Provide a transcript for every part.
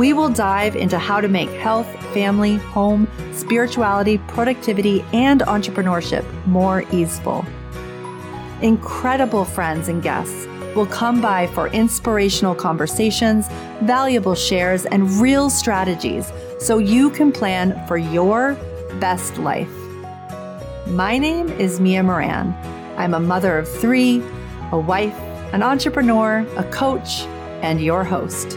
We will dive into how to make health, family, home, spirituality, productivity, and entrepreneurship more easeful. Incredible friends and guests will come by for inspirational conversations, valuable shares, and real strategies so you can plan for your best life. My name is Mia Moran. I'm a mother of three, a wife, an entrepreneur, a coach, and your host.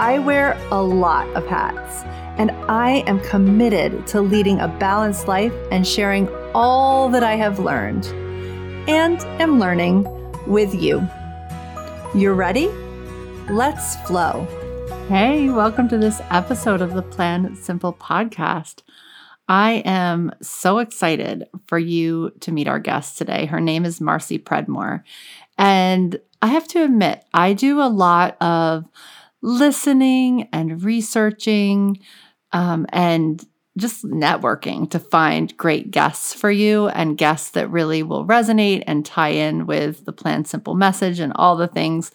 I wear a lot of hats, and I am committed to leading a balanced life and sharing all that I have learned and am learning with you. You're ready? Let's flow. Hey, welcome to this episode of the Plan Simple podcast. I am so excited for you to meet our guest today. Her name is Marcy Predmore. And I have to admit, I do a lot of listening and researching um, and just networking to find great guests for you and guests that really will resonate and tie in with the Plan Simple message and all the things.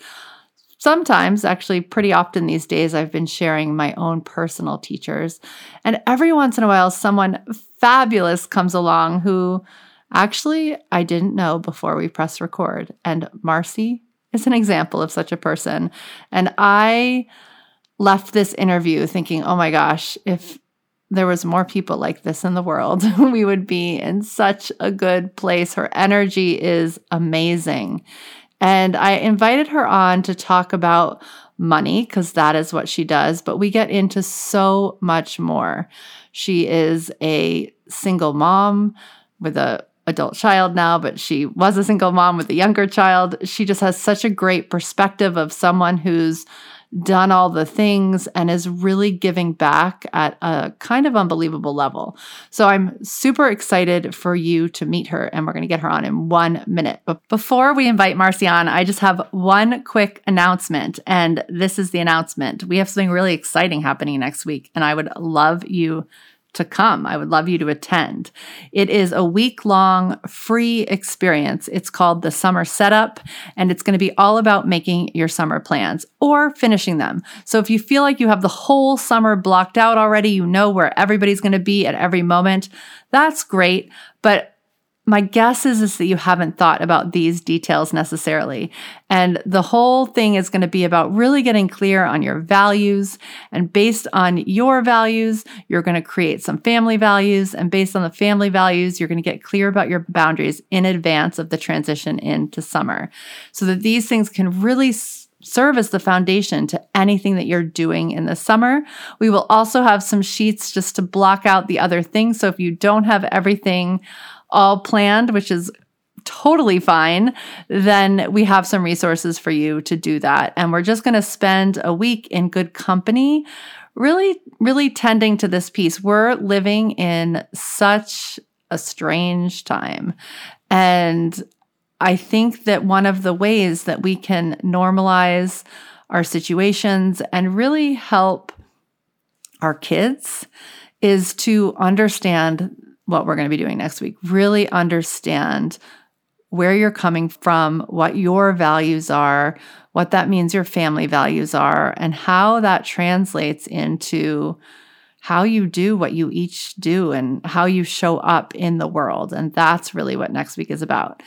Sometimes, actually, pretty often these days, I've been sharing my own personal teachers. And every once in a while, someone fabulous comes along who actually I didn't know before we press record. And Marcy is an example of such a person. And I left this interview thinking, oh my gosh, if there was more people like this in the world, we would be in such a good place. Her energy is amazing. And I invited her on to talk about money because that is what she does, but we get into so much more. She is a single mom with a adult child now, but she was a single mom with a younger child. She just has such a great perspective of someone who's done all the things and is really giving back at a kind of unbelievable level. So I'm super excited for you to meet her, and we're going to get her on in one minute. But before we invite Marcy on, I just have one quick announcement. And this is the announcement. We have something really exciting happening next week, and I would love you to come. I would love you to attend. It is a week long free experience. It's called the Summer Setup, and it's going to be all about making your summer plans or finishing them. So if you feel like you have the whole summer blocked out already, you know where everybody's going to be at every moment, that's great. But my guess is, is that you haven't thought about these details necessarily. And the whole thing is going to be about really getting clear on your values. And based on your values, you're going to create some family values. And based on the family values, you're going to get clear about your boundaries in advance of the transition into summer so that these things can really serve as the foundation to anything that you're doing in the summer. We will also have some sheets just to block out the other things. So if you don't have everything all planned, which is totally fine, then we have some resources for you to do that. And we're just going to spend a week in good company, really, really tending to this piece. We're living in such a strange time. And I think that one of the ways that we can normalize our situations and really help our kids is to understand what we're going to be doing next week. Really understand where you're coming from, what your values are, what that means your family values are, and how that translates into how you do what you each do and how you show up in the world. And that's really what next week is about.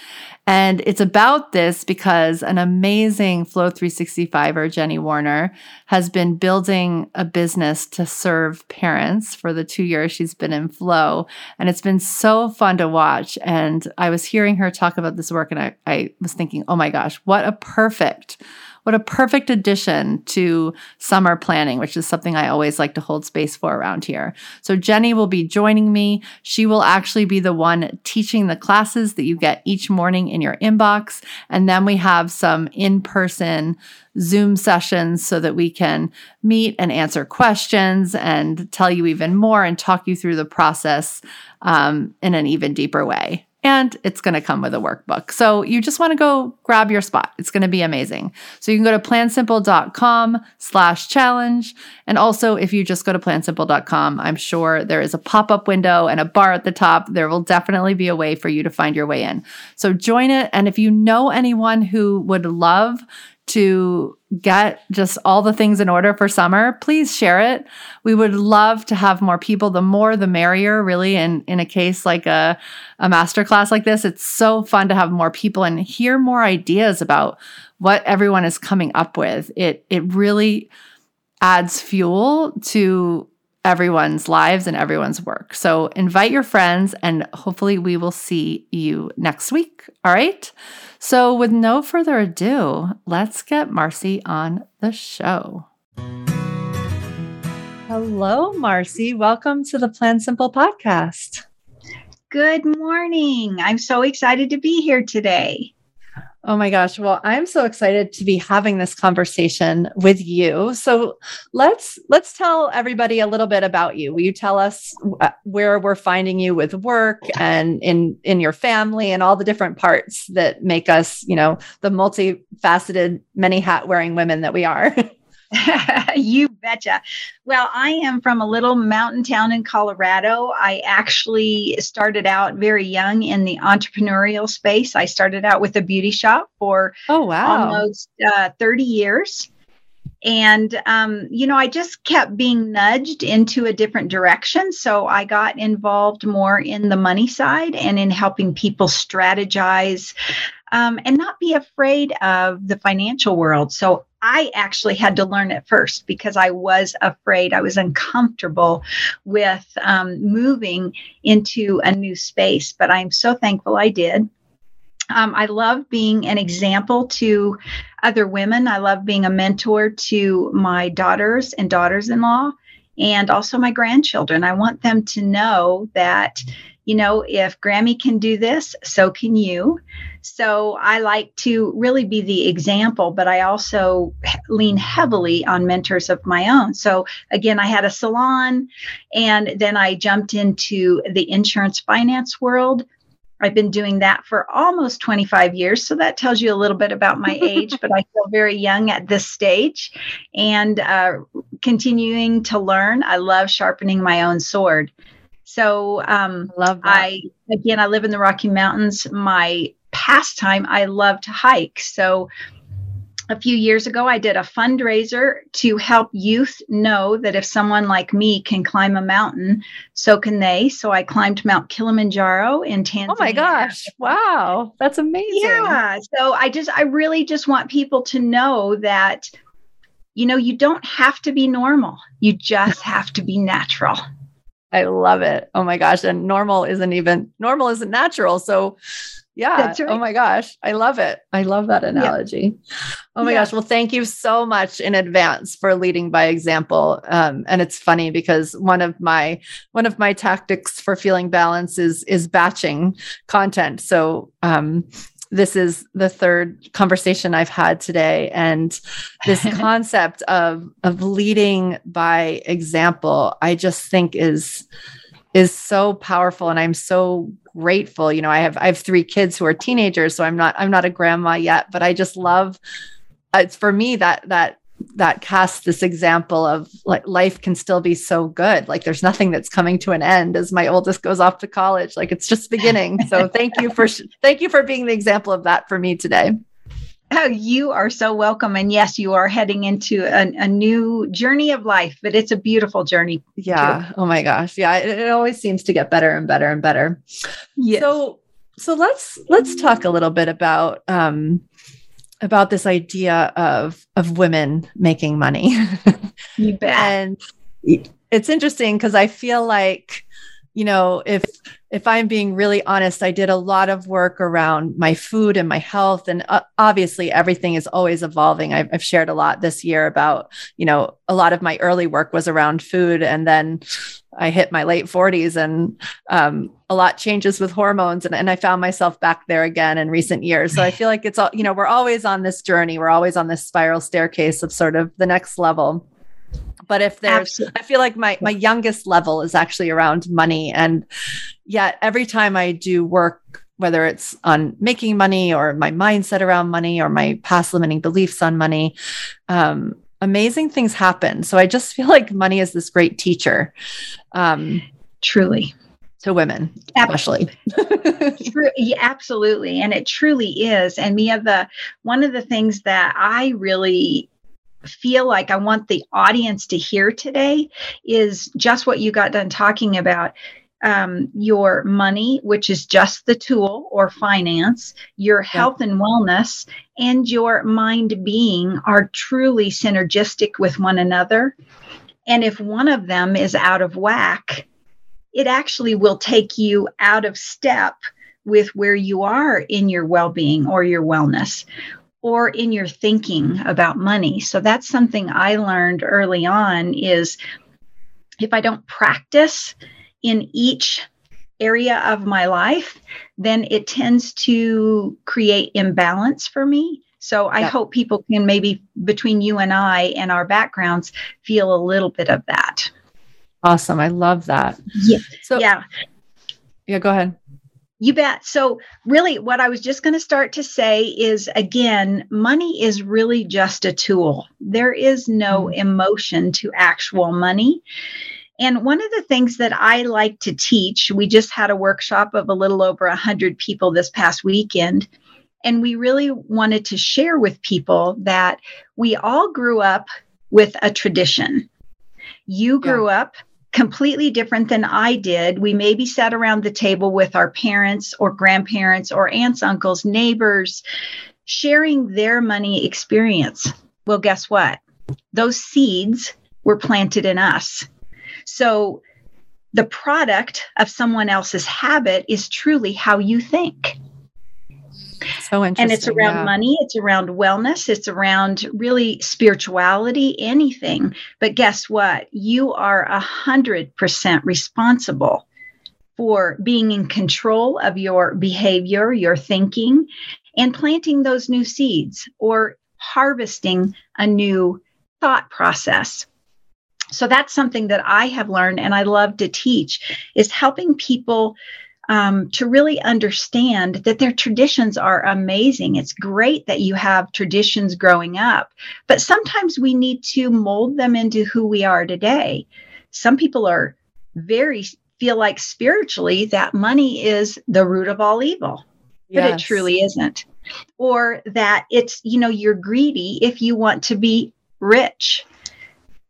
And it's about this because an amazing Flow 365er, Jenny Warner, has been building a business to serve parents for the two years she's been in Flow. And it's been so fun to watch. And I was hearing her talk about this work and I, I was thinking, oh my gosh, what a perfect what a perfect addition to summer planning, which is something I always like to hold space for around here. So Jenny will be joining me. She will actually be the one teaching the classes that you get each morning in your inbox. And then we have some in person Zoom sessions so that we can meet and answer questions and tell you even more and talk you through the process um, in an even deeper way and it's going to come with a workbook. So you just want to go grab your spot. It's going to be amazing. So you can go to plansimple.com slash challenge. And also if you just go to plansimple.com, I'm sure there is a pop-up window and a bar at the top. There will definitely be a way for you to find your way in. So join it. And if you know anyone who would love to get just all the things in order for summer, please share it. We would love to have more people. The more, the merrier, really. And in a case like a, a masterclass like this, it's so fun to have more people and hear more ideas about what everyone is coming up with. It it really adds fuel to everyone's lives and everyone's work. So invite your friends and hopefully we will see you next week. All right. So, with no further ado, let's get Marcy on the show. Hello, Marcy. Welcome to the Plan Simple podcast. Good morning. I'm so excited to be here today. Oh my gosh. Well, I'm so excited to be having this conversation with you. So, let's let's tell everybody a little bit about you. Will you tell us uh, where we're finding you with work and in in your family and all the different parts that make us, you know, the multifaceted, many hat wearing women that we are? you betcha. Well, I am from a little mountain town in Colorado. I actually started out very young in the entrepreneurial space. I started out with a beauty shop for oh wow almost uh, 30 years. And, um, you know, I just kept being nudged into a different direction. So I got involved more in the money side and in helping people strategize um, and not be afraid of the financial world. So I actually had to learn it first because I was afraid. I was uncomfortable with um, moving into a new space, but I'm so thankful I did. Um, I love being an example to other women. I love being a mentor to my daughters and daughters in law and also my grandchildren. I want them to know that you know, if Grammy can do this, so can you. So I like to really be the example, but I also lean heavily on mentors of my own. So again, I had a salon and then I jumped into the insurance finance world. I've been doing that for almost 25 years. So that tells you a little bit about my age, but I feel very young at this stage and uh, continuing to learn. I love sharpening my own sword. So um, love that. I again, I live in the Rocky Mountains. My pastime, I love to hike. So a few years ago, I did a fundraiser to help youth know that if someone like me can climb a mountain, so can they. So I climbed Mount Kilimanjaro in Tanzania. Oh my gosh. Wow. That's amazing. Yeah. So I just, I really just want people to know that, you know, you don't have to be normal, you just have to be natural. I love it. Oh my gosh. And normal isn't even normal isn't natural. So yeah. Oh right. Oh my gosh. I love it. I love that analogy. Yeah. Oh my yeah. gosh. Well, thank you so much in advance for leading by example. Um, and it's funny because one of my one of my tactics for feeling balance is is batching content. So um, this is the third conversation I've had today. And this concept of of leading by example, I just think is is so powerful. And I'm so grateful. You know, I have I have three kids who are teenagers, so I'm not I'm not a grandma yet, but I just love uh, it's for me that that that casts this example of like life can still be so good. Like there's nothing that's coming to an end as my oldest goes off to college. Like it's just beginning. So thank you for thank you for being the example of that for me today. Oh, you are so welcome. And yes, you are heading into a, a new journey of life, but it's a beautiful journey. Yeah. Too. Oh my gosh. Yeah. It, it, always seems to get better and better and better. Yes. So so let's let's talk a little bit about um about this idea of of women making money. you bet. And it's interesting because I feel like you know, if if I'm being really honest, I did a lot of work around my food and my health. And uh, obviously, everything is always evolving. I've, I've, shared a lot this year about, you know, a lot of my early work was around food. And then I hit my late 40s and um, a lot changes with hormones. And, and I found myself back there again in recent years. So I feel like it's all, you know, we're always on this journey. We're always on this spiral staircase of sort of the next level but if there's Absolutely. i feel like my my youngest level is actually around money and yet every time i do work whether it's on making money or my mindset around money or my past limiting beliefs on money um, amazing things happen. So i just feel like money is this great teacher um, truly. to women especially. True, yeah, absolutely. And it truly is. And mia the one of the things that i really feel like I want the audience to hear today is just what you got done talking about. Um, your money, which is just the tool or finance, your health and wellness, and your mind being are truly synergistic with one another. And if one of them is out of whack, it actually will take you out of step with where you are in your well being or your wellness or in your thinking about money. So that's something I learned early on is if I don't practice in each area of my life, then it tends to create imbalance for me. So I hope people can maybe between you and I and our backgrounds feel a little bit of that. Awesome. I love that. Yeah. So yeah. Yeah, go ahead. You bet. So, really, what I was just going to start to say is again, money is really just a tool. There is no mm. emotion to actual money. And one of the things that I like to teach, we just had a workshop of a little over 100 people this past weekend. And we really wanted to share with people that we all grew up with a tradition. You grew yeah. up completely different than I did. We maybe sat around the table with our parents or grandparents or aunts, uncles, neighbors, sharing their money experience. Well, guess what? Those seeds were planted in us. So the product of someone else's habit is truly how you think. So interesting. And it's around yeah. money, it's around wellness, it's around really spirituality, anything. But guess what? You are a hundred percent responsible for being in control of your behavior, your thinking, and planting those new seeds or harvesting a new thought process. So that's something that I have learned and I love to teach is helping people um, to really understand that their traditions are amazing. It's great that you have traditions growing up, but sometimes we need to mold them into who we are today. Some people are very feel like spiritually that money is the root of all evil, yes. but it truly isn't. Or that it's, you know, you're greedy if you want to be rich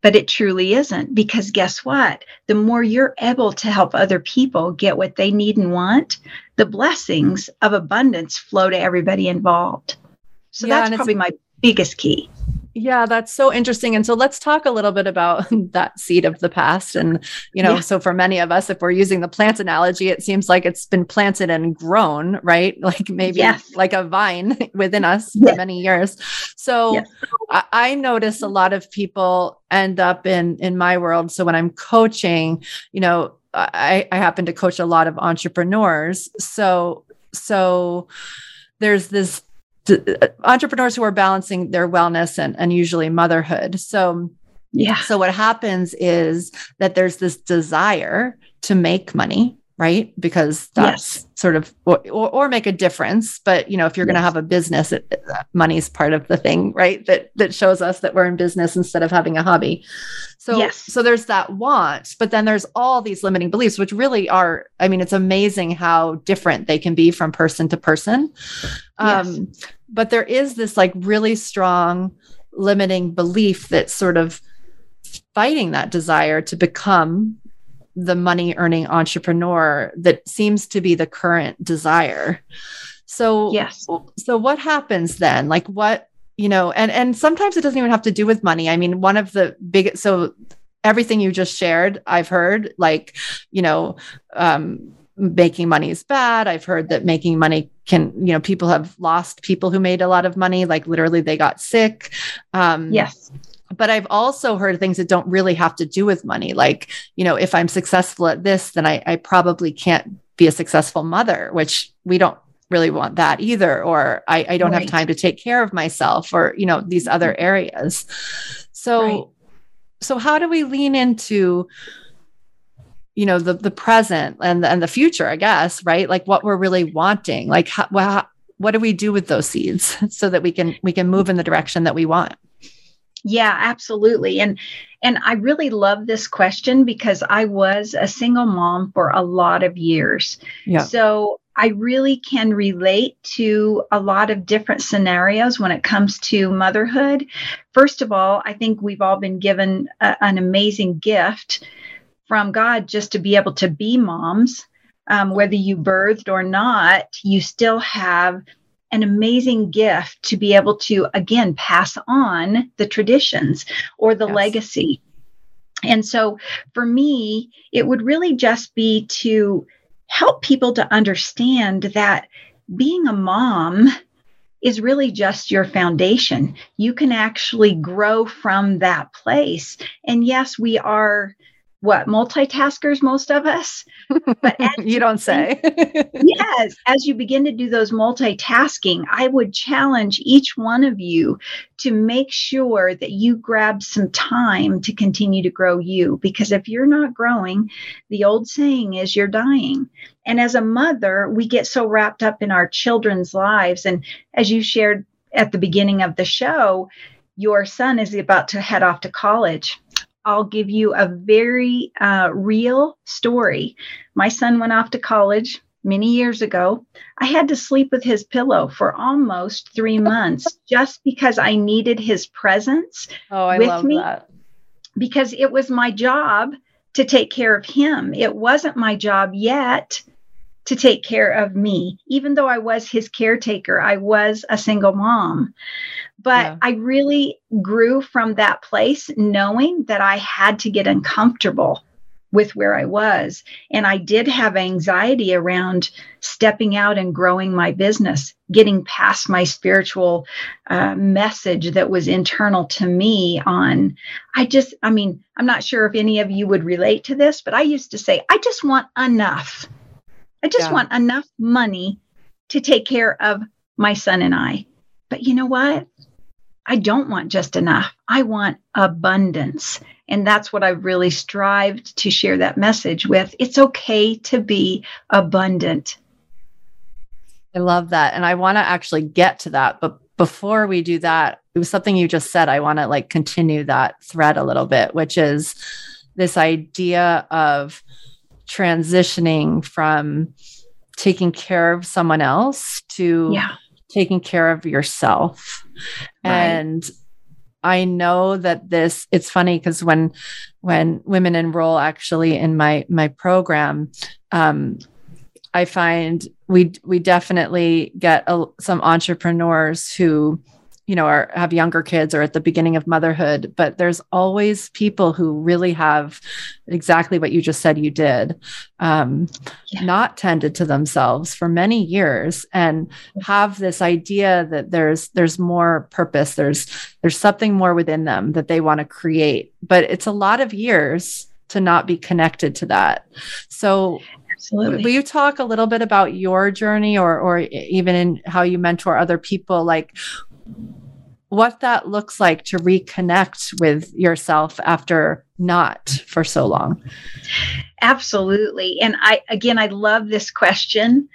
but it truly isn't because guess what? The more you're able to help other people get what they need and want, the blessings of abundance flow to everybody involved. So yeah, that's probably my biggest key. Yeah, that's so interesting. And so let's talk a little bit about that seed of the past. And, you know, yeah. so for many of us, if we're using the plant analogy, it seems like it's been planted and grown, right? Like maybe yes. like a vine within us yes. for many years. So yes. I, I notice a lot of people end up in in my world. So when I'm coaching, you know, I, I happen to coach a lot of entrepreneurs. So so there's this Uh, entrepreneurs who are balancing their wellness and, and usually motherhood. So, yeah. So what happens is that there's this desire to make money, right? Because that's yes. sort of or, or, make a difference. But you know, if you're yes. going to have a business, it, money's part of the thing, right? That that shows us that we're in business instead of having a hobby. So yes. so there's that want, but then there's all these limiting beliefs, which really are. I mean, it's amazing how different they can be from person to person. Um, but there is this like really strong limiting belief that sort of fighting that desire to become the money earning entrepreneur that seems to be the current desire. So yes. So what happens then? Like what, you know, and and sometimes it doesn't even have to do with money. I mean, one of the big so everything you just shared, I've heard like, you know, um, making money is bad. I've heard that making money can, you know, people have lost people who made a lot of money, like literally they got sick. Um, yes. But I've also heard things that don't really have to do with money. Like, you know, if I'm successful at this, then I, I probably can't be a successful mother, which we don't really want that either. Or I, I don't right. have time to take care of myself or, you know, these other mm-hmm. areas. So, right. so how do we lean into you know the the present and the, and the future i guess right like what we're really wanting like how, well, what do we do with those seeds so that we can we can move in the direction that we want yeah absolutely. And and i really love this question because i was a single mom for a lot of years. Yeah. So I really can relate to a lot of different scenarios when it comes to motherhood. First of all, I think we've all been given a, an amazing gift from God just to be able to be moms, um, whether you birthed or not, you still have an amazing gift to be able to, again, pass on the traditions or the yes. legacy. And so for me, it would really just be to help people to understand that being a mom is really just your foundation. You can actually grow from that place. And yes, we are what multitaskers most of us? But you don't say. Yes as you begin to do those multitasking i would challenge each one of you to make sure that you grab some time to continue to grow you because if you're not growing the old saying is you're dying. And as a mother we get so wrapped up in our children's lives and as you shared at the beginning of the show your son is about to head off to college I'll give you a very uh, real story. My son went off to college many years ago. I had to sleep with his pillow for almost three months just because I needed his presence oh, I with me. That. Because it was my job to take care of him. It wasn't my job yet to take care of me. Even though I was his caretaker, I was a single mom. But yeah. I really grew from that place knowing that I had to get uncomfortable with where I was. And I did have anxiety around stepping out and growing my business, getting past my spiritual uh, message that was internal to me on, I just, I mean, I'm not sure if any of you would relate to this, but I used to say, I just want enough. I just yeah. want enough money to take care of my son and I. But you know what? I don't want just enough. I want abundance. And that's what I've really strived to share that message with. It's okay to be abundant. I love that. And I want to actually get to that. But before we do that, it was something you just said. I want to like continue that thread a little bit, which is this idea of transitioning from taking care of someone else to yeah. taking care of yourself and I know that this it's funny because when when women enroll actually in my my program um, I find we we definitely get a, some entrepreneurs who you know are have younger kids or at the beginning of motherhood but there's always people who really have exactly what you just said you did um, yeah. not tended to themselves for many years and have this idea that there's there's more purpose there's there's something more within them that they want to create but it's a lot of years to not be connected to that so Absolutely. Will you talk a little bit about your journey or or even in how you mentor other people like what that looks like to reconnect with yourself after not for so long. Absolutely. And I again I love this question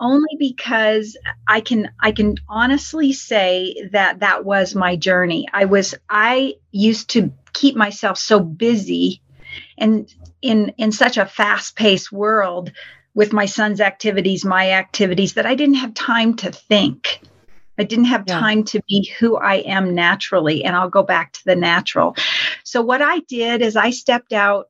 only because I can I can honestly say that that was my journey. I was I used to keep myself so busy and in in such a fast-paced world with my son's activities, my activities that I didn't have time to think. I didn't have yeah. time to be who I am naturally. And I'll go back to the natural. So, what I did is I stepped out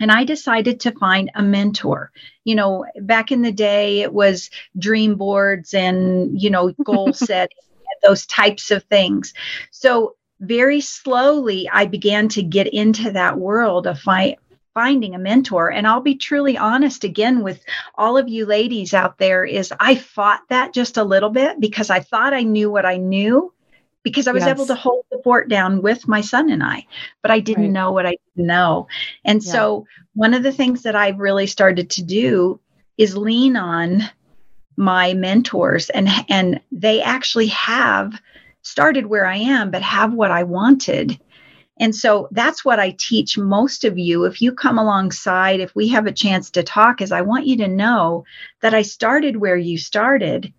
and I decided to find a mentor. You know, back in the day, it was dream boards and, you know, goal setting, those types of things. So, very slowly, I began to get into that world of fi- finding a mentor. And I'll be truly honest again with all of you ladies out there is I fought that just a little bit because I thought I knew what I knew because I was yes. able to hold the fort down with my son and I, but I didn't right. know what I didn't know. And yeah. so one of the things that I've really started to do is lean on my mentors and and they actually have started where I am but have what I wanted. And so that's what I teach most of you. If you come alongside, if we have a chance to talk, is I want you to know that I started where you started,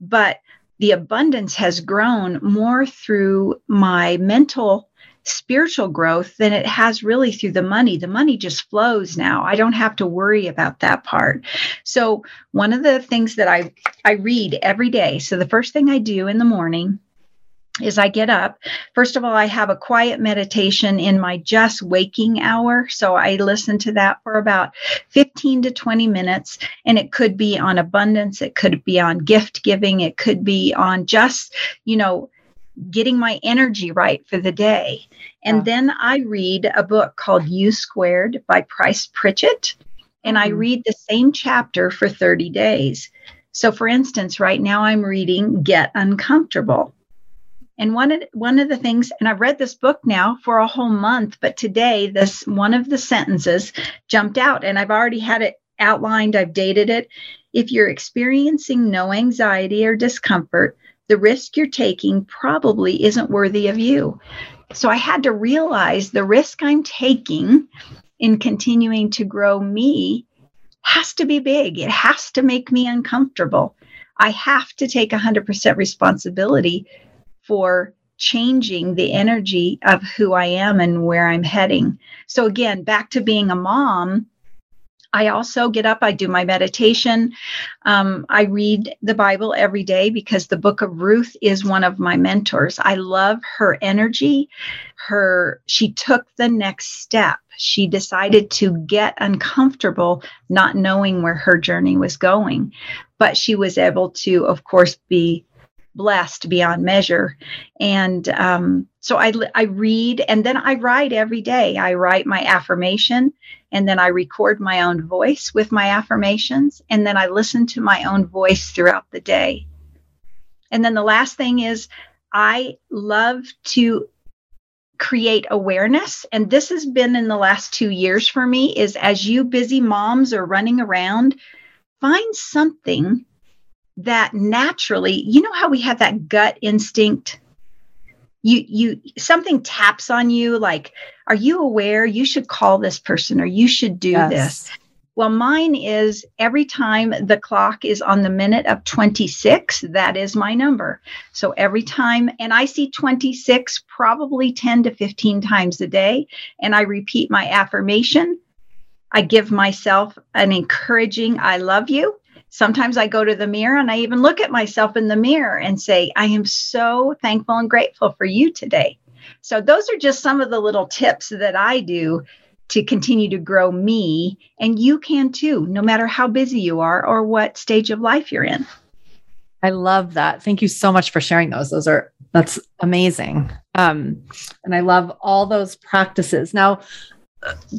but the abundance has grown more through my mental spiritual growth than it has really through the money. The money just flows now. I don't have to worry about that part. So, one of the things that I I read every day. So the first thing I do in the morning is I get up. First of all, I have a quiet meditation in my just waking hour. So I listen to that for about 15 to 20 minutes. And it could be on abundance, it could be on gift giving, it could be on just, you know, getting my energy right for the day. And yeah. then I read a book called U Squared by Price Pritchett. And I mm-hmm. read the same chapter for 30 days. So, for instance, right now I'm reading Get Uncomfortable. And one of one of the things, and I've read this book now for a whole month, but today this one of the sentences jumped out, and I've already had it outlined. I've dated it. If you're experiencing no anxiety or discomfort, the risk you're taking probably isn't worthy of you. So I had to realize the risk I'm taking in continuing to grow me has to be big. It has to make me uncomfortable. I have to take 100% responsibility for changing the energy of who I am and where I'm heading. So, again, back to being a mom, I also get up, I do my meditation. Um, I read the Bible every day because the book of Ruth is one of my mentors. I love her energy. Her, she took the next step. She decided to get uncomfortable, not knowing where her journey was going. But she was able to, of course, be blessed beyond measure. And um, so I, I read and then I write every day. I write my affirmation and then I record my own voice with my affirmations. And then I listen to my own voice throughout the day. And then the last thing is I love to create awareness and this has been in the last 2 years for me is as you busy moms are running around find something that naturally, you know how we have that gut instinct? You you something taps on you like, are you aware you should call this person or you should do yes. this? Well, mine is every time the clock is on the minute of 26, that is my number. So every time, and I see 26 probably 10 to 15 times a day, and I repeat my affirmation. I give myself an encouraging, I love you. Sometimes I go to the mirror and I even look at myself in the mirror and say, I am so thankful and grateful for you today. So, those are just some of the little tips that I do to continue to grow me. And you can too, no matter how busy you are or what stage of life you're in. I love that. Thank you so much for sharing those. Those are that's amazing. Um, and I love all those practices. Now,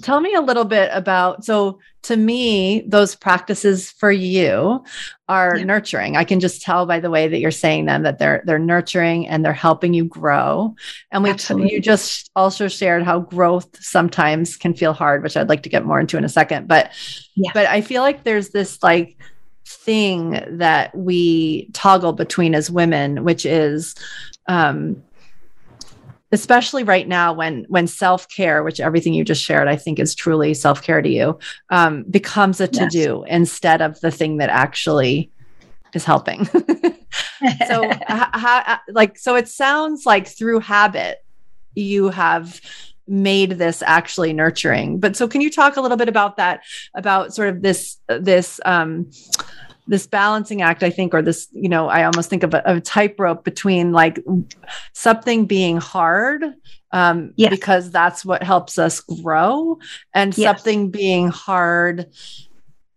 tell me a little bit about so to me those practices for you are yeah. nurturing i can just tell by the way that you're saying them that they're they're nurturing and they're helping you grow and we t- you just also shared how growth sometimes can feel hard which i'd like to get more into in a second but yeah. but i feel like there's this like thing that we toggle between as women which is um especially right now when when self-care which everything you just shared i think is truly self-care to you um, becomes a to-do yes. instead of the thing that actually is helping so how, like so it sounds like through habit you have made this actually nurturing but so can you talk a little bit about that about sort of this this um this balancing act i think or this you know i almost think of a, a tightrope between like something being hard um yes. because that's what helps us grow and yes. something being hard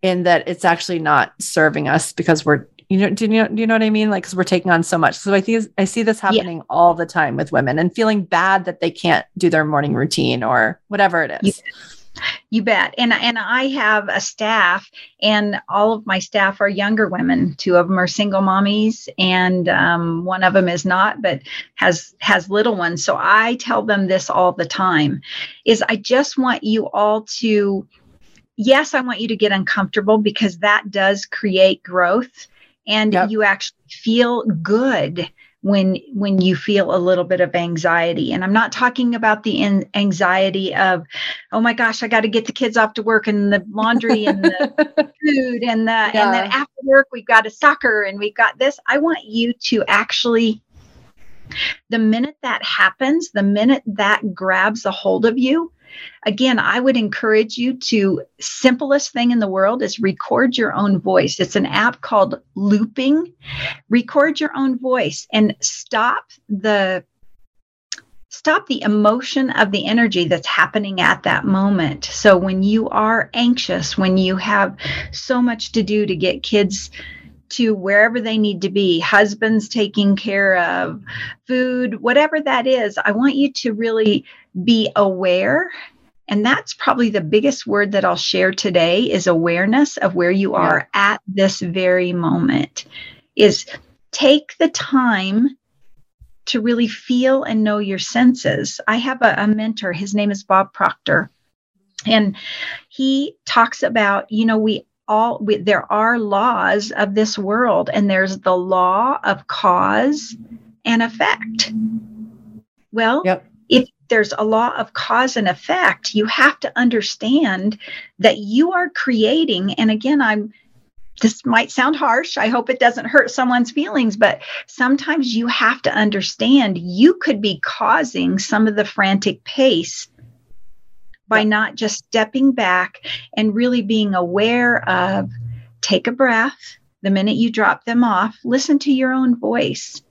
in that it's actually not serving us because we're You know, do you know, do you know what I mean? Like, because we're taking on so much. So I think I see this happening yeah. all the time with women and feeling bad that they can't do their morning routine or whatever it is. Yeah. You bet. And and I have a staff, and all of my staff are younger women. Two of them are single mommies, and um, one of them is not, but has has little ones. So I tell them this all the time: is I just want you all to, yes, I want you to get uncomfortable because that does create growth, and yep. you actually feel good when when you feel a little bit of anxiety and i'm not talking about the in, anxiety of oh my gosh i got to get the kids off to work and the laundry and the food and the yeah. and then after work we've got a soccer and we've got this i want you to actually the minute that happens the minute that grabs a hold of you Again, I would encourage you to simplest thing in the world is record your own voice. It's an app called Looping. Record your own voice and stop the stop the emotion of the energy that's happening at that moment. So when you are anxious, when you have so much to do to get kids to wherever they need to be, husbands taking care of, food, whatever that is, I want you to really be aware. And that's probably the biggest word that I'll share today is awareness of where you are yeah. at this very moment. Is take the time to really feel and know your senses. I have a, a mentor, his name is Bob Proctor. And he talks about, you know, we all we, there are laws of this world and there's the law of cause and effect well yep. There's a law of cause and effect you have to understand that you are creating and again i'm this might sound harsh i hope it doesn't hurt someone's feelings but sometimes you have to understand you could be causing some of the frantic pace by not just stepping back and really being aware of take a breath the minute you drop them off, listen to your own voice.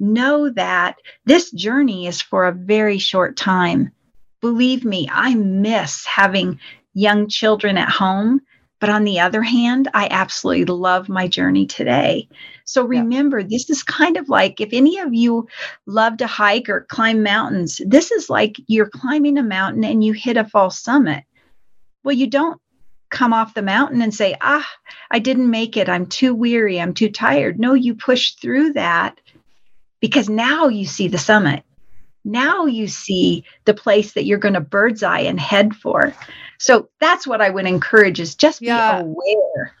Know that this journey is for a very short time. Believe me, I miss having young children at home. But on the other hand, I absolutely love my journey today. So remember, yeah. this is kind of like if any of you love to hike or climb mountains, this is like you're climbing a mountain and you hit a false summit. Well, you don't come off the mountain and say, ah, I didn't make it. I'm too weary. I'm too tired. No, you push through that because now you see the summit. Now you see the place that you're going to bird's eye and head for. So that's what I would encourage is just yeah. be aware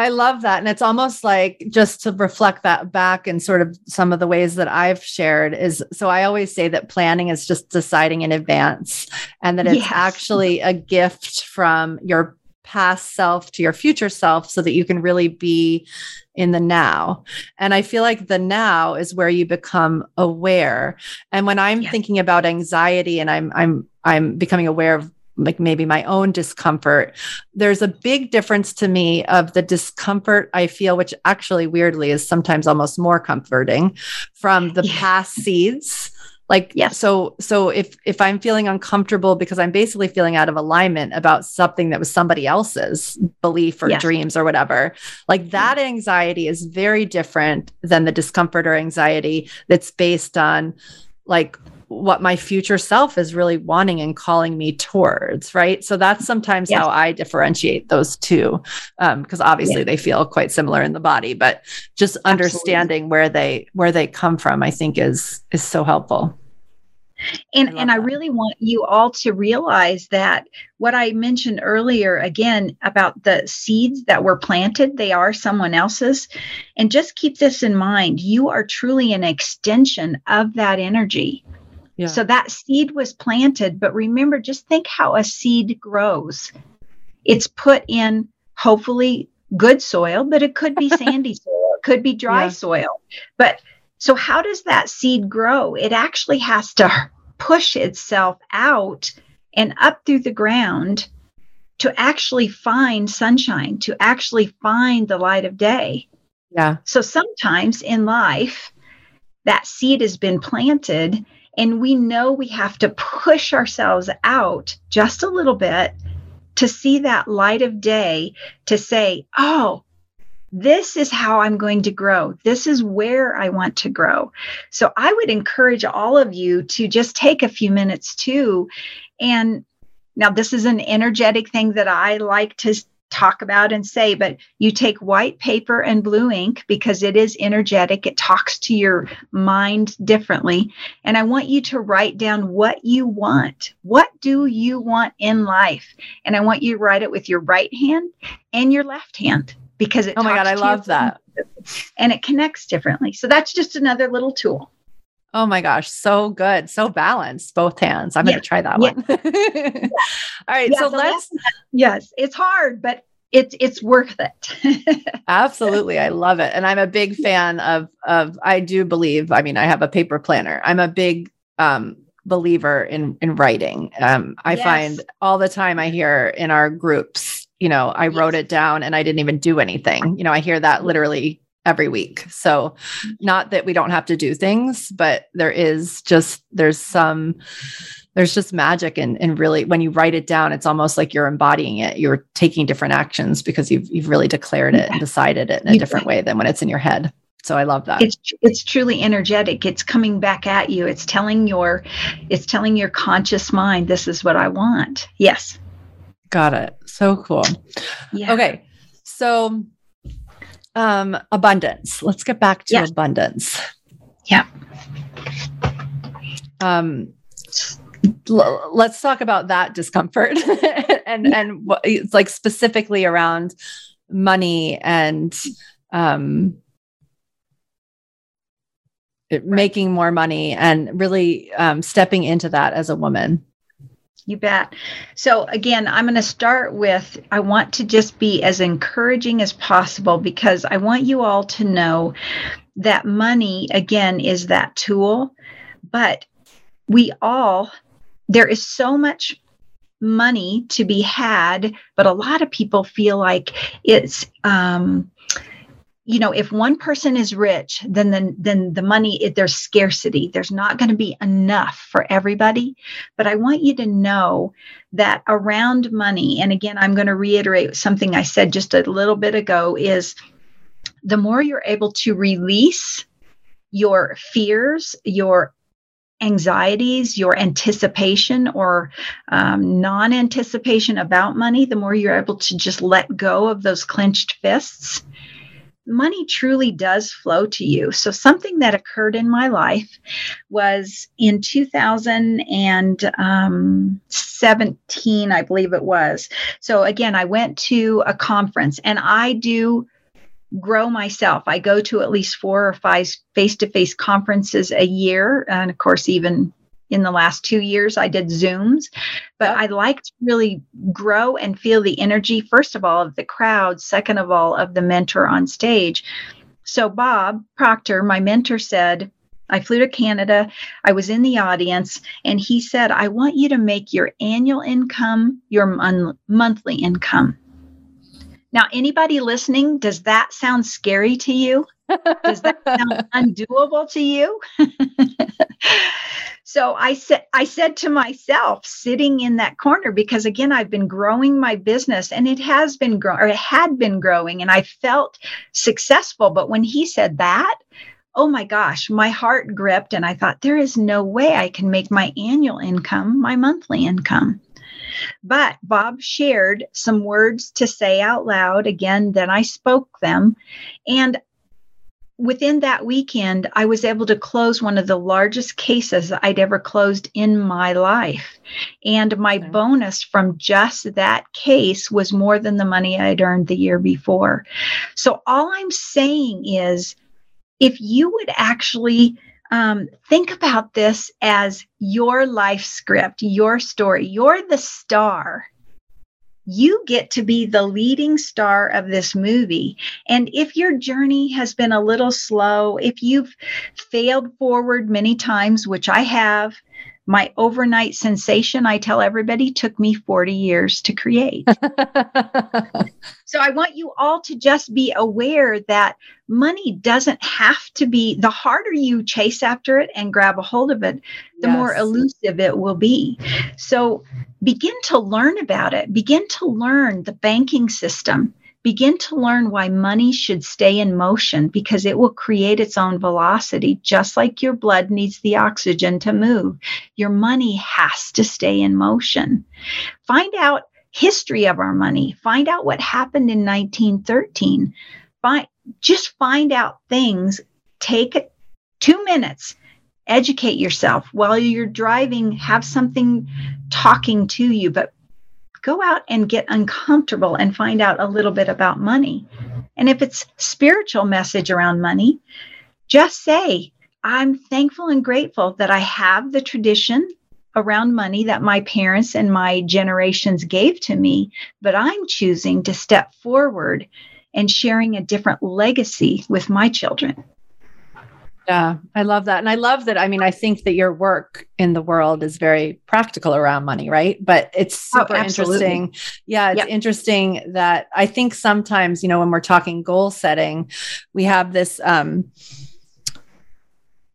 I love that. And it's almost like just to reflect that back in sort of some of the ways that I've shared is so I always say that planning is just deciding in advance and that it's yes. actually a gift from your past self to your future self so that you can really be in the now. And I feel like the now is where you become aware. And when I'm yes. thinking about anxiety and I'm I'm I'm becoming aware of like maybe my own discomfort there's a big difference to me of the discomfort i feel which actually weirdly is sometimes almost more comforting from the yeah. past seeds like yeah so so if if i'm feeling uncomfortable because i'm basically feeling out of alignment about something that was somebody else's belief or yes. dreams or whatever like that anxiety is very different than the discomfort or anxiety that's based on like what my future self is really wanting and calling me towards right so that's sometimes yes. how i differentiate those two because um, obviously yeah. they feel quite similar in the body but just understanding Absolutely. where they where they come from i think is is so helpful and I and I really want you all to realize that what I mentioned earlier again about the seeds that were planted, they are someone else's. And just keep this in mind, you are truly an extension of that energy. Yeah. So that seed was planted, but remember, just think how a seed grows. It's put in hopefully good soil, but it could be sandy soil, it could be dry yeah. soil. But so, how does that seed grow? It actually has to push itself out and up through the ground to actually find sunshine, to actually find the light of day. Yeah. So, sometimes in life, that seed has been planted and we know we have to push ourselves out just a little bit to see that light of day to say, oh, This is how I'm going to grow. This is where I want to grow. So I would encourage all of you to just take a few minutes too. And now, this is an energetic thing that I like to talk about and say, but you take white paper and blue ink because it is energetic. It talks to your mind differently. And I want you to write down what you want. What do you want in life? And I want you to write it with your right hand and your left hand because it Oh my God, I love that. And it connects differently. So that's just another little tool. Oh my gosh, so good. So balanced, both hands. I'm Yeah. going to try that Yeah. one. All right, Yeah, so let's Yes, it's hard, but it's it's worth it. Absolutely. I love it. And I'm a big fan of of I do believe, I mean, I have a paper planner. I'm a big um believer in in writing. Um I Yes. find all the time I hear in our groups, you know, I wrote it down and I didn't even do anything. You know, I hear that literally every week. So not that we don't have to do things, but there is just there's some there's just magic and and really when you write it down it's almost like you're embodying it you're taking different actions because you've you've really declared it and decided it in a different way than when it's in your head so i love that it's it's truly energetic. It's coming back at you. It's telling your it's telling your conscious mind this is what I want. Yes. Got it. So cool. Yeah. okay. So um abundance. Let's get back to Yes. abundance. Yeah. um l- let's talk about that discomfort and and what it's like specifically around money and um it- making more money and really um, stepping into that as a woman You bet. So, again, I'm going to start with I want to just be as encouraging as possible because I want you all to know that money, again, is that tool. But we all, there is so much money to be had, but a lot of people feel like it's, um, you know, if one person is rich, then the, then the money it, there's scarcity. There's not going to be enough for everybody. But I want you to know that around money, and again, I'm going to reiterate something I said just a little bit ago: is the more you're able to release your fears, your anxieties, your anticipation or um, non anticipation about money, the more you're able to just let go of those clenched fists, money truly does flow to you. So, something that occurred in my life was in 2017, I believe it was. So, again, I went to a conference and I do grow myself. I go to at least four or five face to face conferences a year. And of course, even in the last two years, I did Zooms. But I like to really grow and feel the energy, first of all, of the crowd, second of all, of the mentor on stage. So, Bob Proctor, my mentor, said, I flew to Canada. I was in the audience, and he said, I want you to make your annual income your mon- monthly income. Now, anybody listening, does that sound scary to you? Does that sound undoable to you? so I said I said to myself sitting in that corner because again I've been growing my business and it has been growing or it had been growing and I felt successful but when he said that oh my gosh my heart gripped and I thought there is no way I can make my annual income my monthly income but Bob shared some words to say out loud. Again, then I spoke them. And within that weekend, I was able to close one of the largest cases I'd ever closed in my life. And my Okay. bonus from just that case was more than the money I'd earned the year before. So, all I'm saying is if you would actually um, think about this as your life script, your story. You're the star. You get to be the leading star of this movie. And if your journey has been a little slow, if you've failed forward many times, which I have, my overnight sensation, I tell everybody, took me 40 years to create. So I want you all to just be aware that money doesn't have to be the harder you chase after it and grab a hold of it, the more elusive it will be. So begin to learn about it. Begin to learn the banking system. begin to learn why money should stay in motion because it will create its own velocity, just like your blood needs the oxygen to move. Your money has to stay in motion. Find out history of our money. Find out what happened in 1913. Find, just find out things. Take two minutes educate yourself while you're driving have something talking to you but go out and get uncomfortable and find out a little bit about money. And if it's spiritual message around money, just say, I'm thankful and grateful that I have the tradition around money that my parents and my generations gave to me, but I'm choosing to step forward and sharing a different legacy with my children. Yeah, I love that. And I love that. I mean, I think that your work in the world is very practical around money, right? But it's oh, super oh, interesting. Yeah, it's yep. interesting that I think sometimes, you know, when we're talking goal setting, we have this um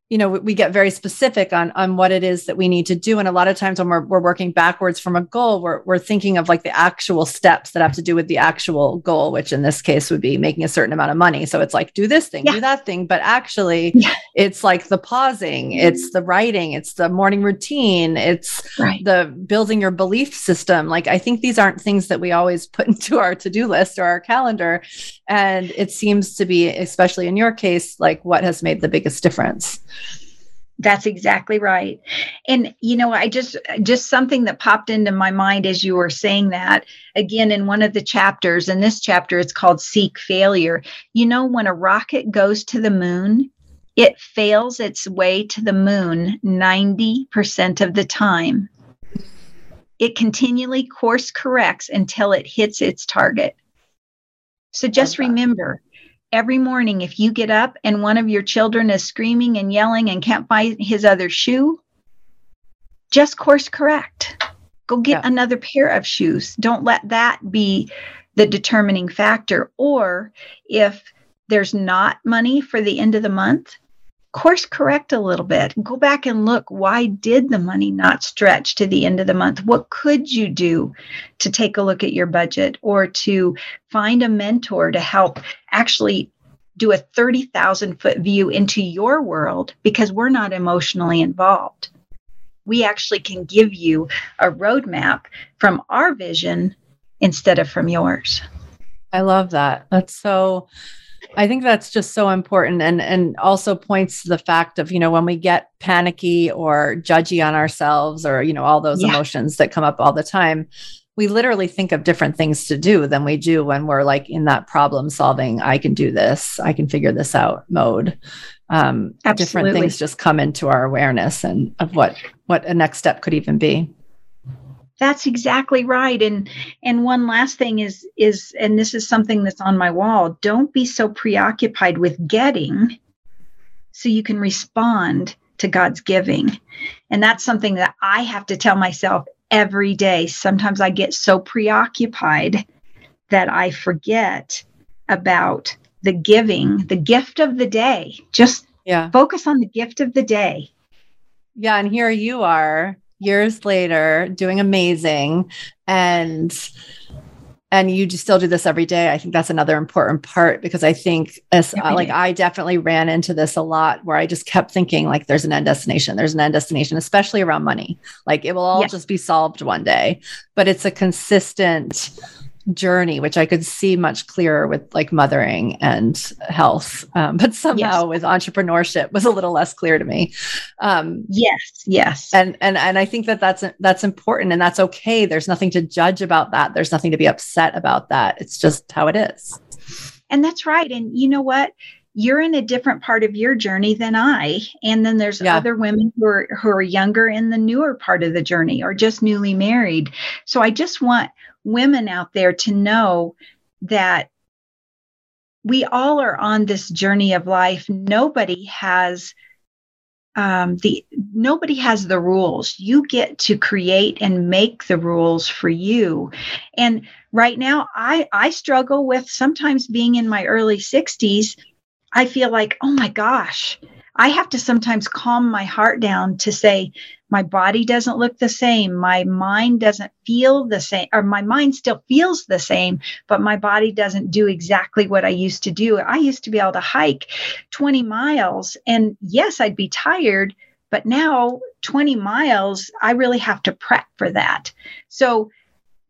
you know we get very specific on on what it is that we need to do and a lot of times when we're, we're working backwards from a goal we're, we're thinking of like the actual steps that have to do with the actual goal which in this case would be making a certain amount of money so it's like do this thing yeah. do that thing but actually yeah. it's like the pausing it's the writing it's the morning routine it's right. the building your belief system like i think these aren't things that we always put into our to-do list or our calendar and it seems to be especially in your case like what has made the biggest difference that's exactly right. And you know, I just just something that popped into my mind as you were saying that again in one of the chapters in this chapter it's called seek failure. You know when a rocket goes to the moon, it fails its way to the moon 90% of the time. It continually course corrects until it hits its target. So just remember, every morning if you get up and one of your children is screaming and yelling and can't find his other shoe, just course correct. Go get yeah. another pair of shoes. Don't let that be the determining factor. Or if there's not money for the end of the month, course correct a little bit. Go back and look why did the money not stretch to the end of the month? What could you do to take a look at your budget or to find a mentor to help actually do a 30,000 foot view into your world because we're not emotionally involved. We actually can give you a roadmap from our vision instead of from yours. I love that. That's so I think that's just so important and and also points to the fact of, you know, when we get panicky or judgy on ourselves or, you know, all those yeah. emotions that come up all the time, we literally think of different things to do than we do when we're like in that problem solving, I can do this, I can figure this out mode. Um, different things just come into our awareness and of what what a next step could even be. That's exactly right. And and one last thing is is and this is something that's on my wall. Don't be so preoccupied with getting so you can respond to God's giving. And that's something that I have to tell myself every day. Sometimes I get so preoccupied that I forget about the giving, the gift of the day. Just yeah. focus on the gift of the day. Yeah, and here you are years later doing amazing. And and you just still do this every day. I think that's another important part because i think as uh, like i definitely ran into this a lot where i just kept thinking like there's an end destination there's an end destination especially around money. Like it will all yes. just be solved one day. But it's a consistent journey, which I could see much clearer with like mothering and health. Um, but somehow yes. with entrepreneurship was a little less clear to me. Um, yes, yes. And, and, and I think that that's, that's important and that's okay. There's nothing to judge about that. There's nothing to be upset about that. It's just how it is. And that's right. And you know what? you're in a different part of your journey than I. And then there's yeah. other women who are who are younger in the newer part of the journey or just newly married. So I just want women out there to know that we all are on this journey of life. Nobody has um, the nobody has the rules. You get to create and make the rules for you. And right now, I I struggle with sometimes being in my early 60s. I feel like, oh my gosh, I have to sometimes calm my heart down to say, my body doesn't look the same. My mind doesn't feel the same, or my mind still feels the same, but my body doesn't do exactly what I used to do. I used to be able to hike 20 miles, and yes, I'd be tired, but now 20 miles, I really have to prep for that. So,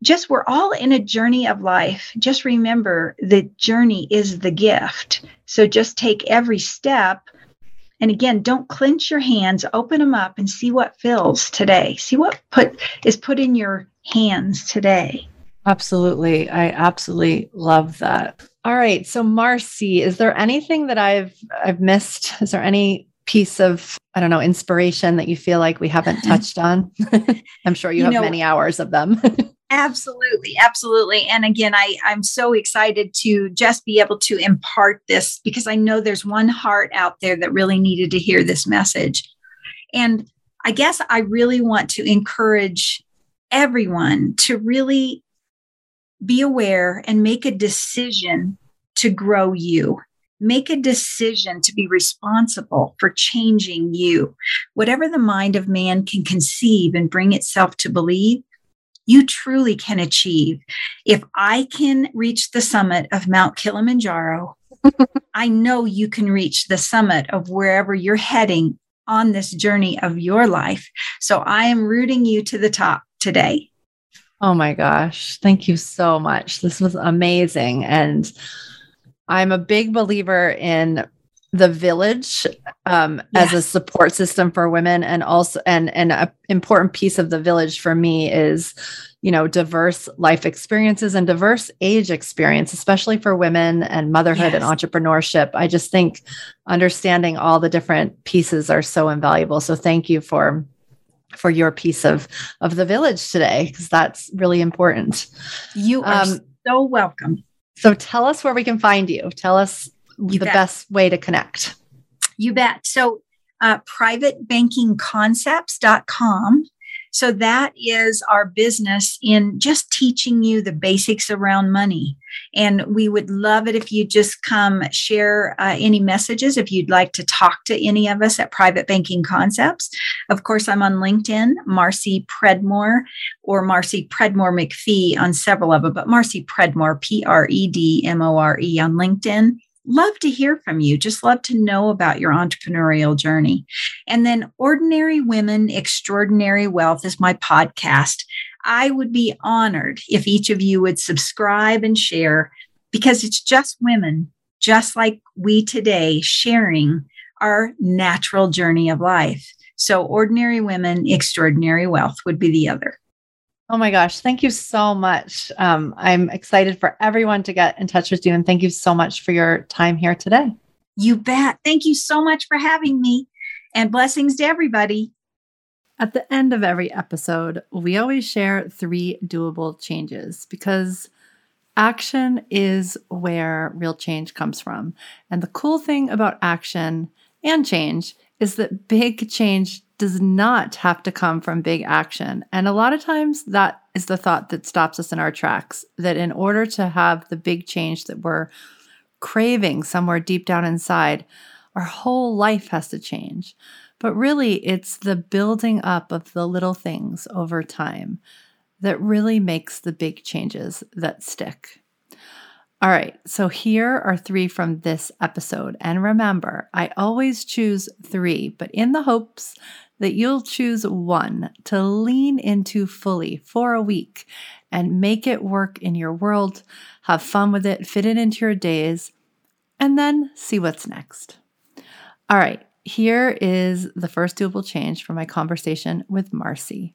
just we're all in a journey of life. Just remember the journey is the gift. So, just take every step and again, don't clench your hands, open them up and see what fills today. See what put is put in your hands today. Absolutely. I absolutely love that. All right. So Marcy, is there anything that I've I've missed? Is there any piece of I don't know, inspiration that you feel like we haven't touched on? I'm sure you, you have know, many hours of them. Absolutely, absolutely. And again, I, I'm so excited to just be able to impart this because I know there's one heart out there that really needed to hear this message. And I guess I really want to encourage everyone to really be aware and make a decision to grow you. Make a decision to be responsible for changing you. Whatever the mind of man can conceive and bring itself to believe, you truly can achieve. If I can reach the summit of Mount Kilimanjaro, I know you can reach the summit of wherever you're heading on this journey of your life. So I am rooting you to the top today. Oh my gosh. Thank you so much. This was amazing. And I'm a big believer in the village um, yes. as a support system for women and also and and an important piece of the village for me is you know diverse life experiences and diverse age experience especially for women and motherhood yes. and entrepreneurship. I just think understanding all the different pieces are so invaluable. So thank you for for your piece of of the village today because that's really important. You are um, so welcome. so tell us where we can find you. Tell us the bet. best way to connect. You bet. So, uh, privatebankingconcepts.com. So, that is our business in just teaching you the basics around money. And we would love it if you just come share uh, any messages if you'd like to talk to any of us at Private Banking Concepts. Of course, I'm on LinkedIn, Marcy Predmore or Marcy Predmore McPhee on several of them, but Marcy Predmore, P R E D M O R E on LinkedIn love to hear from you. Just love to know about your entrepreneurial journey. And then Ordinary Women, Extraordinary Wealth is my podcast. I would be honored if each of you would subscribe and share because it's just women, just like we today, sharing our natural journey of life. So, Ordinary Women, Extraordinary Wealth would be the other. Oh my gosh. Thank you so much. Um, I'm excited for everyone to get in touch with you. And thank you so much for your time here today. You bet. Thank you so much for having me and blessings to everybody. At the end of every episode, we always share three doable changes because action is where real change comes from. And the cool thing about action and change is that big change does not have to come from big action. And a lot of times that is the thought that stops us in our tracks that in order to have the big change that we're craving somewhere deep down inside, our whole life has to change. But really, it's the building up of the little things over time that really makes the big changes that stick. All right, so here are three from this episode. And remember, I always choose three, but in the hopes that you'll choose one to lean into fully for a week and make it work in your world, have fun with it, fit it into your days, and then see what's next. All right, here is the first doable change from my conversation with Marcy.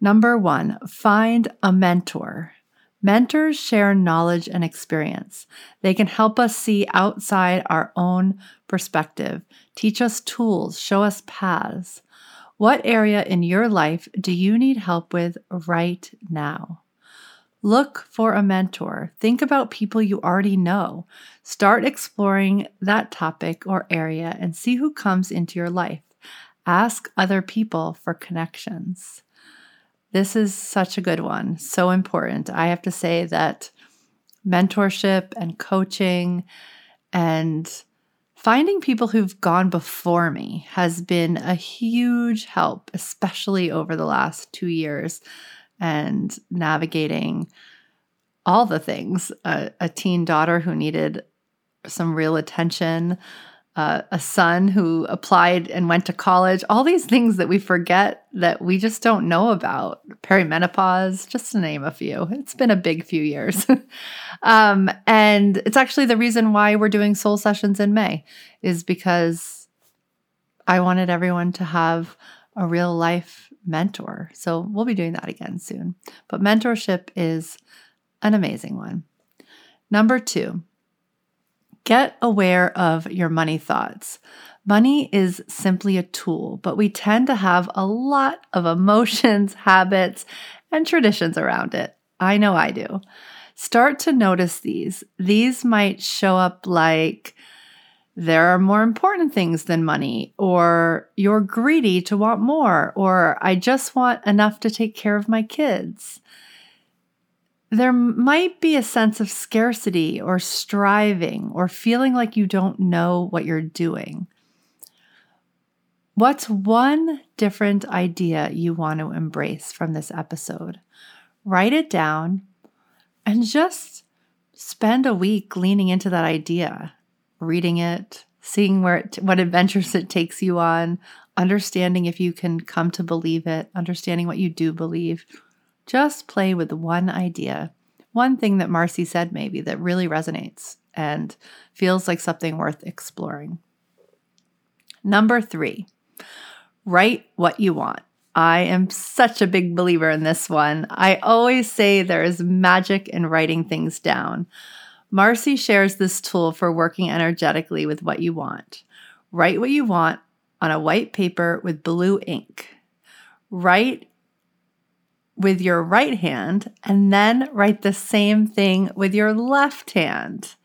Number one, find a mentor. Mentors share knowledge and experience. They can help us see outside our own perspective, teach us tools, show us paths. What area in your life do you need help with right now? Look for a mentor. Think about people you already know. Start exploring that topic or area and see who comes into your life. Ask other people for connections. This is such a good one, so important. I have to say that mentorship and coaching and Finding people who've gone before me has been a huge help, especially over the last two years and navigating all the things a, a teen daughter who needed some real attention, uh, a son who applied and went to college, all these things that we forget that we just don't know about. Perimenopause, just to name a few. It's been a big few years. um, and it's actually the reason why we're doing soul sessions in May, is because I wanted everyone to have a real life mentor. So we'll be doing that again soon. But mentorship is an amazing one. Number two, get aware of your money thoughts. Money is simply a tool, but we tend to have a lot of emotions, habits, and traditions around it. I know I do. Start to notice these. These might show up like there are more important things than money, or you're greedy to want more, or I just want enough to take care of my kids there might be a sense of scarcity or striving or feeling like you don't know what you're doing. What's one different idea you want to embrace from this episode? Write it down and just spend a week leaning into that idea, reading it, seeing where it, what adventures it takes you on, understanding if you can come to believe it, understanding what you do believe just play with one idea, one thing that Marcy said, maybe that really resonates and feels like something worth exploring. Number three, write what you want. I am such a big believer in this one. I always say there is magic in writing things down. Marcy shares this tool for working energetically with what you want. Write what you want on a white paper with blue ink. Write with your right hand and then write the same thing with your left hand.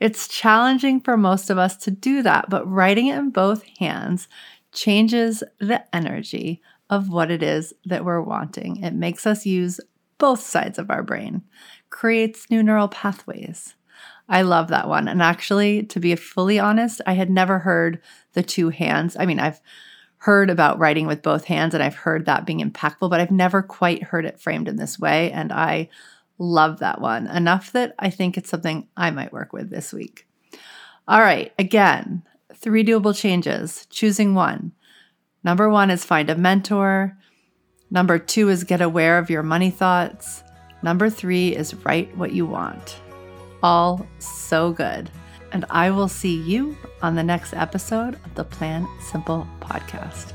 It's challenging for most of us to do that, but writing it in both hands changes the energy of what it is that we're wanting. It makes us use both sides of our brain, creates new neural pathways. I love that one. And actually, to be fully honest, I had never heard the two hands. I mean, I've heard about writing with both hands and I've heard that being impactful, but I've never quite heard it framed in this way. And I love that one enough that I think it's something I might work with this week. All right, again, three doable changes, choosing one. Number one is find a mentor. Number two is get aware of your money thoughts. Number three is write what you want. All so good and I will see you on the next episode of the Plan Simple podcast.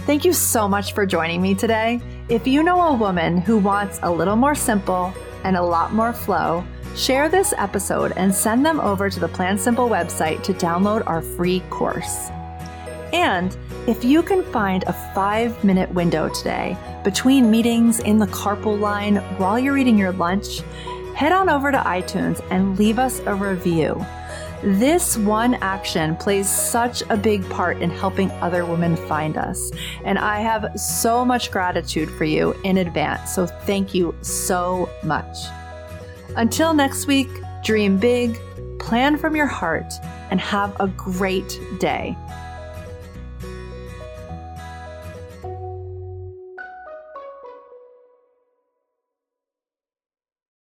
Thank you so much for joining me today. If you know a woman who wants a little more simple and a lot more flow, share this episode and send them over to the Plan Simple website to download our free course. And if you can find a five minute window today between meetings in the carpool line while you're eating your lunch, head on over to iTunes and leave us a review. This one action plays such a big part in helping other women find us. And I have so much gratitude for you in advance. So thank you so much. Until next week, dream big, plan from your heart, and have a great day.